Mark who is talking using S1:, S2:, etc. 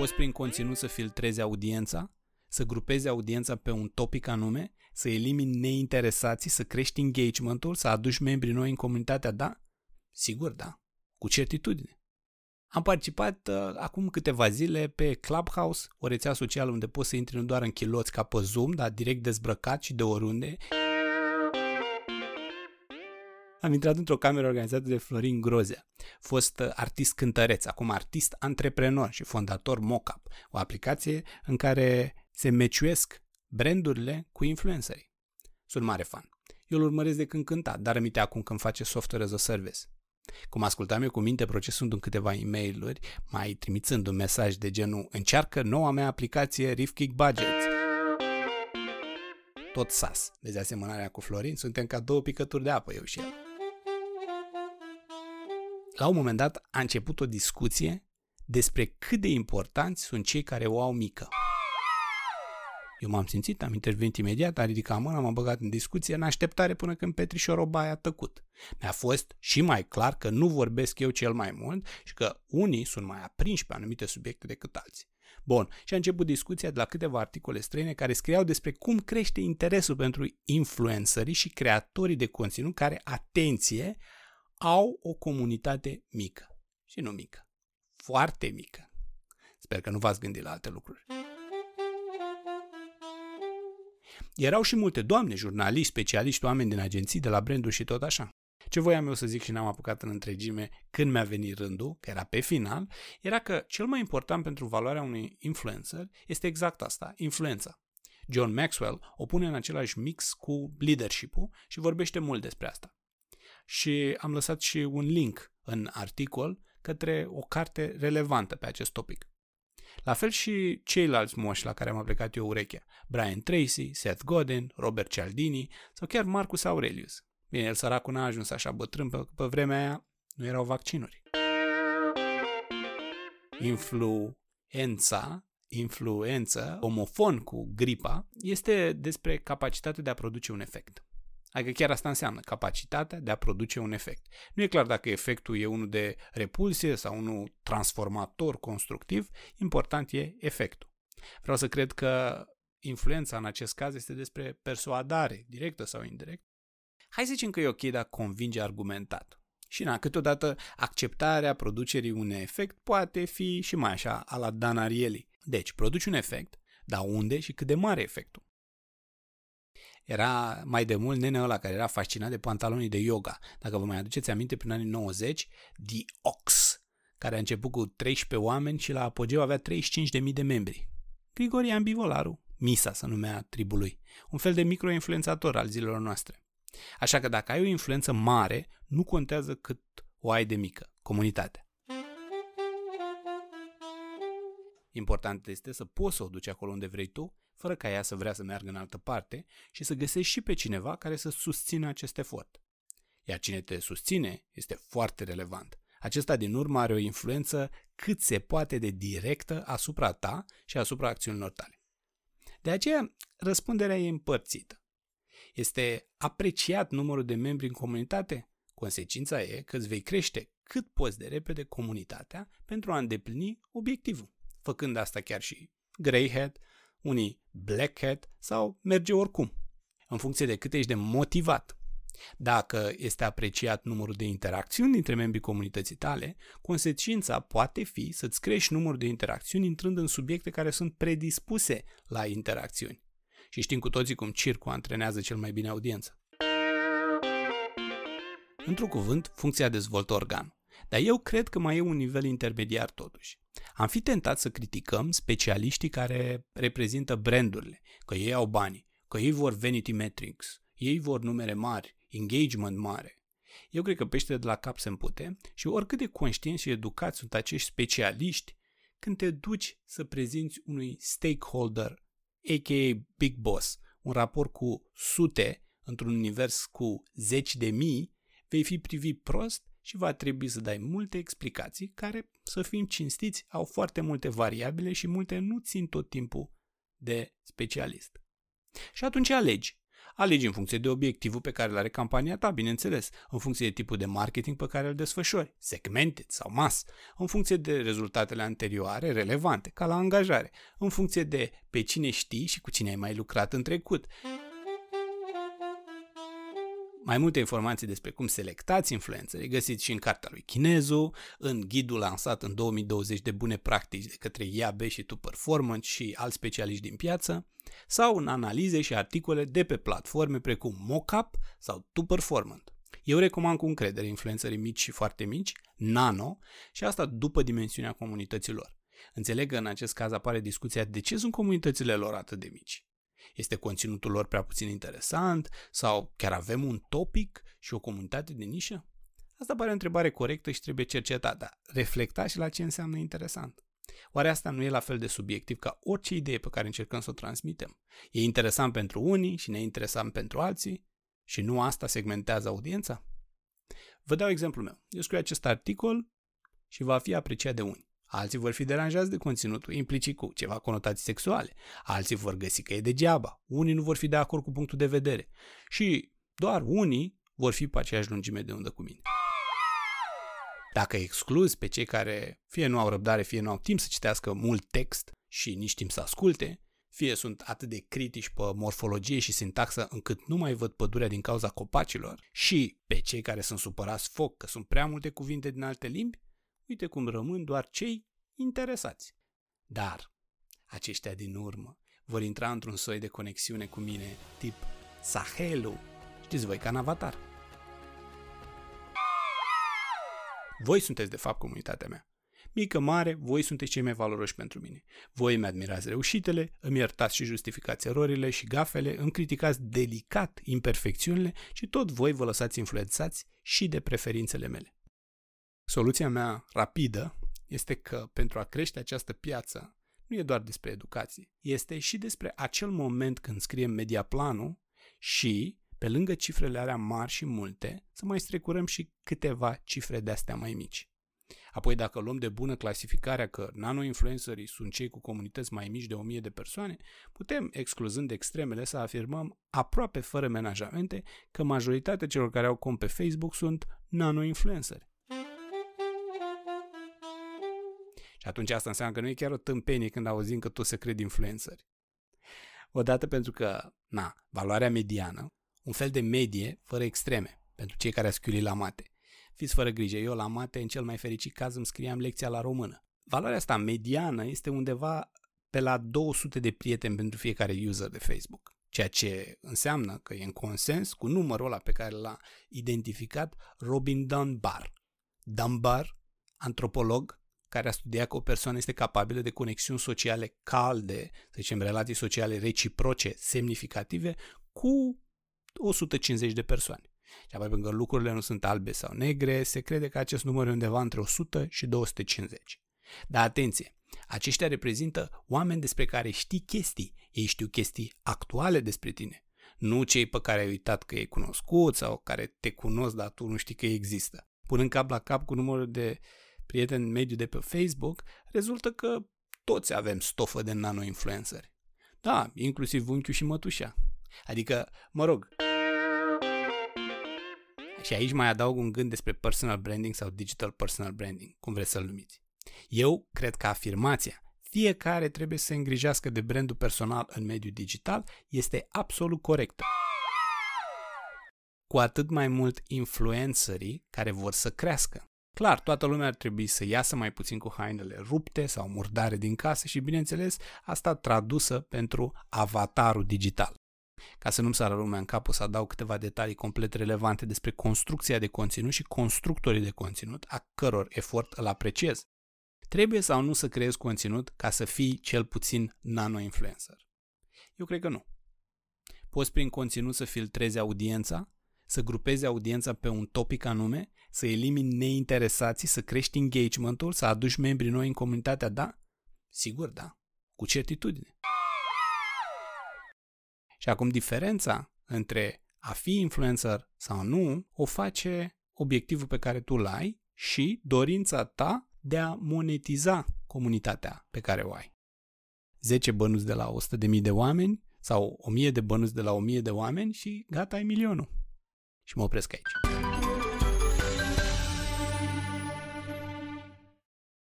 S1: poți prin conținut să filtrezi audiența, să grupezi audiența pe un topic anume, să elimini neinteresații, să crești engagementul, să aduci membri noi în comunitatea, da? Sigur, da. Cu certitudine. Am participat uh, acum câteva zile pe Clubhouse, o rețea socială unde poți să intri nu doar în chiloți ca pe Zoom, dar direct dezbrăcat și de oriunde. Am intrat într-o cameră organizată de Florin Grozea, fost uh, artist cântăreț, acum artist antreprenor și fondator Mockup, o aplicație în care se meciuiesc brandurile cu influencerii. Sunt mare fan. Eu îl urmăresc de când cânta, dar rămite acum când face software as a service. Cum ascultam eu cu minte procesând în câteva e mail mai trimițând un mesaj de genul încearcă noua mea aplicație Rifkick Budgets. Tot sas. Vezi asemănarea cu Florin? Suntem ca două picături de apă, eu și el. La un moment dat a început o discuție despre cât de importanți sunt cei care o au mică. Eu m-am simțit, am intervenit imediat, am ridicat mâna, m-am băgat în discuție, în așteptare până când Petrișor Obaia a tăcut. Mi-a fost și mai clar că nu vorbesc eu cel mai mult și că unii sunt mai aprinși pe anumite subiecte decât alții. Bun, și a început discuția de la câteva articole străine care scriau despre cum crește interesul pentru influencerii și creatorii de conținut care, atenție, au o comunitate mică. Și nu mică. Foarte mică. Sper că nu v-ați gândit la alte lucruri. Erau și multe doamne, jurnaliști, specialiști, oameni din agenții, de la branduri și tot așa. Ce voiam eu să zic și n-am apucat în întregime când mi-a venit rândul, că era pe final, era că cel mai important pentru valoarea unui influencer este exact asta, influența. John Maxwell o pune în același mix cu leadership-ul și vorbește mult despre asta. Și am lăsat și un link în articol către o carte relevantă pe acest topic. La fel și ceilalți moși la care am plecat eu urechea. Brian Tracy, Seth Godin, Robert Cialdini sau chiar Marcus Aurelius. Bine, el săracul n-a ajuns așa bătrân, pe, pe vremea aia nu erau vaccinuri. Influența, influență, omofon cu gripa, este despre capacitatea de a produce un efect. Adică chiar asta înseamnă capacitatea de a produce un efect. Nu e clar dacă efectul e unul de repulsie sau unul transformator constructiv, important e efectul. Vreau să cred că influența în acest caz este despre persuadare, directă sau indirect. Hai să zicem că e ok dacă convinge argumentat. Și na, câteodată acceptarea producerii unui efect poate fi și mai așa, a la Dan Ariely. Deci, produci un efect, dar unde și cât de mare efectul? Era mai de mult nene ăla care era fascinat de pantalonii de yoga. Dacă vă mai aduceți aminte, prin anii 90, The Ox, care a început cu 13 oameni și la apogeu avea 35.000 de membri. Grigorian Bivolaru, Misa să numea tribului, un fel de microinfluențator al zilelor noastre. Așa că dacă ai o influență mare, nu contează cât o ai de mică, comunitatea. Important este să poți să o duci acolo unde vrei tu fără ca ea să vrea să meargă în altă parte și să găsești și pe cineva care să susțină acest efort. Iar cine te susține este foarte relevant. Acesta din urmă are o influență cât se poate de directă asupra ta și asupra acțiunilor tale. De aceea, răspunderea e împărțită. Este apreciat numărul de membri în comunitate? Consecința e că îți vei crește cât poți de repede comunitatea pentru a îndeplini obiectivul, făcând asta chiar și greyhead unii black hat sau merge oricum, în funcție de cât ești de motivat. Dacă este apreciat numărul de interacțiuni dintre membrii comunității tale, consecința poate fi să-ți crești numărul de interacțiuni intrând în subiecte care sunt predispuse la interacțiuni. Și știm cu toții cum circul antrenează cel mai bine audiența. Într-un cuvânt, funcția dezvoltă organul. Dar eu cred că mai e un nivel intermediar totuși. Am fi tentat să criticăm specialiștii care reprezintă brandurile, că ei au bani, că ei vor vanity metrics, ei vor numere mari, engagement mare. Eu cred că peștele de la cap se împute și oricât de conștienți și educați sunt acești specialiști, când te duci să prezinți unui stakeholder, a.k.a. Big Boss, un raport cu sute într-un univers cu zeci de mii, vei fi privit prost și va trebui să dai multe explicații care, să fim cinstiți, au foarte multe variabile și multe nu țin tot timpul de specialist. Și atunci alegi. Alegi în funcție de obiectivul pe care îl are campania ta, bineînțeles, în funcție de tipul de marketing pe care îl desfășori, segmented sau mass, în funcție de rezultatele anterioare relevante, ca la angajare, în funcție de pe cine știi și cu cine ai mai lucrat în trecut. Mai multe informații despre cum selectați influențări găsiți și în cartea lui Chinezu, în ghidul lansat în 2020 de bune practici de către IAB și Tu Performance și alți specialiști din piață, sau în analize și articole de pe platforme precum Mockup sau Tu Performant. Eu recomand cu încredere influențării mici și foarte mici, nano, și asta după dimensiunea comunităților. Înțeleg că în acest caz apare discuția de ce sunt comunitățile lor atât de mici. Este conținutul lor prea puțin interesant? Sau chiar avem un topic și o comunitate de nișă? Asta pare o întrebare corectă și trebuie cercetată, dar reflectați și la ce înseamnă interesant. Oare asta nu e la fel de subiectiv ca orice idee pe care încercăm să o transmitem? E interesant pentru unii și neinteresant pentru alții? Și nu asta segmentează audiența? Vă dau exemplul meu. Eu scriu acest articol și va fi apreciat de unii. Alții vor fi deranjați de conținutul implicit cu ceva conotații sexuale. Alții vor găsi că e degeaba. Unii nu vor fi de acord cu punctul de vedere. Și doar unii vor fi pe aceeași lungime de undă cu mine. Dacă excluzi pe cei care fie nu au răbdare, fie nu au timp să citească mult text și nici timp să asculte, fie sunt atât de critici pe morfologie și sintaxă încât nu mai văd pădurea din cauza copacilor, și pe cei care sunt supărați foc că sunt prea multe cuvinte din alte limbi, uite cum rămân doar cei interesați. Dar aceștia din urmă vor intra într-un soi de conexiune cu mine, tip Sahelu, știți voi, ca în avatar. Voi sunteți de fapt comunitatea mea. Mică, mare, voi sunteți cei mai valoroși pentru mine. Voi îmi admirați reușitele, îmi iertați și justificați erorile și gafele, îmi criticați delicat imperfecțiunile și tot voi vă lăsați influențați și de preferințele mele. Soluția mea rapidă este că pentru a crește această piață nu e doar despre educație, este și despre acel moment când scriem mediaplanul și, pe lângă cifrele alea mari și multe, să mai strecurăm și câteva cifre de astea mai mici. Apoi, dacă luăm de bună clasificarea că nano-influencerii sunt cei cu comunități mai mici de 1000 de persoane, putem, excluzând extremele, să afirmăm aproape fără menajamente că majoritatea celor care au cont pe Facebook sunt nano-influenceri. Și atunci asta înseamnă că nu e chiar o tâmpenie când auzim că tu se credi influenceri. Odată pentru că, na, valoarea mediană, un fel de medie fără extreme, pentru cei care asculi la mate. Fiți fără grijă, eu la mate, în cel mai fericit caz, îmi scriam lecția la română. Valoarea asta mediană este undeva pe la 200 de prieteni pentru fiecare user de Facebook. Ceea ce înseamnă că e în consens cu numărul ăla pe care l-a identificat Robin Dunbar. Dunbar, antropolog, care a studiat că o persoană este capabilă de conexiuni sociale calde, să zicem relații sociale reciproce semnificative, cu 150 de persoane. Și apoi, pentru că lucrurile nu sunt albe sau negre, se crede că acest număr e undeva între 100 și 250. Dar atenție, aceștia reprezintă oameni despre care știi chestii. Ei știu chestii actuale despre tine. Nu cei pe care ai uitat că ei cunoscut sau care te cunosc, dar tu nu știi că există. Punând cap la cap cu numărul de prieteni mediu de pe Facebook, rezultă că toți avem stofă de nano-influenceri. Da, inclusiv unchiul și mătușa. Adică, mă rog, și aici mai adaug un gând despre personal branding sau digital personal branding, cum vreți să-l numiți. Eu cred că afirmația fiecare trebuie să se îngrijească de brandul personal în mediul digital este absolut corectă. Cu atât mai mult influencerii care vor să crească. Clar, toată lumea ar trebui să iasă mai puțin cu hainele rupte sau murdare din casă și, bineînțeles, asta tradusă pentru avatarul digital. Ca să nu-mi sară lumea în cap, o să adaug câteva detalii complet relevante despre construcția de conținut și constructorii de conținut, a căror efort îl apreciez. Trebuie sau nu să creezi conținut ca să fii cel puțin nano-influencer? Eu cred că nu. Poți prin conținut să filtrezi audiența, să grupezi audiența pe un topic anume, să elimini neinteresații, să crești engagementul, să aduci membri noi în comunitatea, da? Sigur, da. Cu certitudine. Și acum diferența între a fi influencer sau nu o face obiectivul pe care tu îl ai și dorința ta de a monetiza comunitatea pe care o ai. 10 bănuți de la 100.000 de oameni Sau o mie de bănuți de la o mie de oameni și gata, ai milionul. Și mă opresc aici.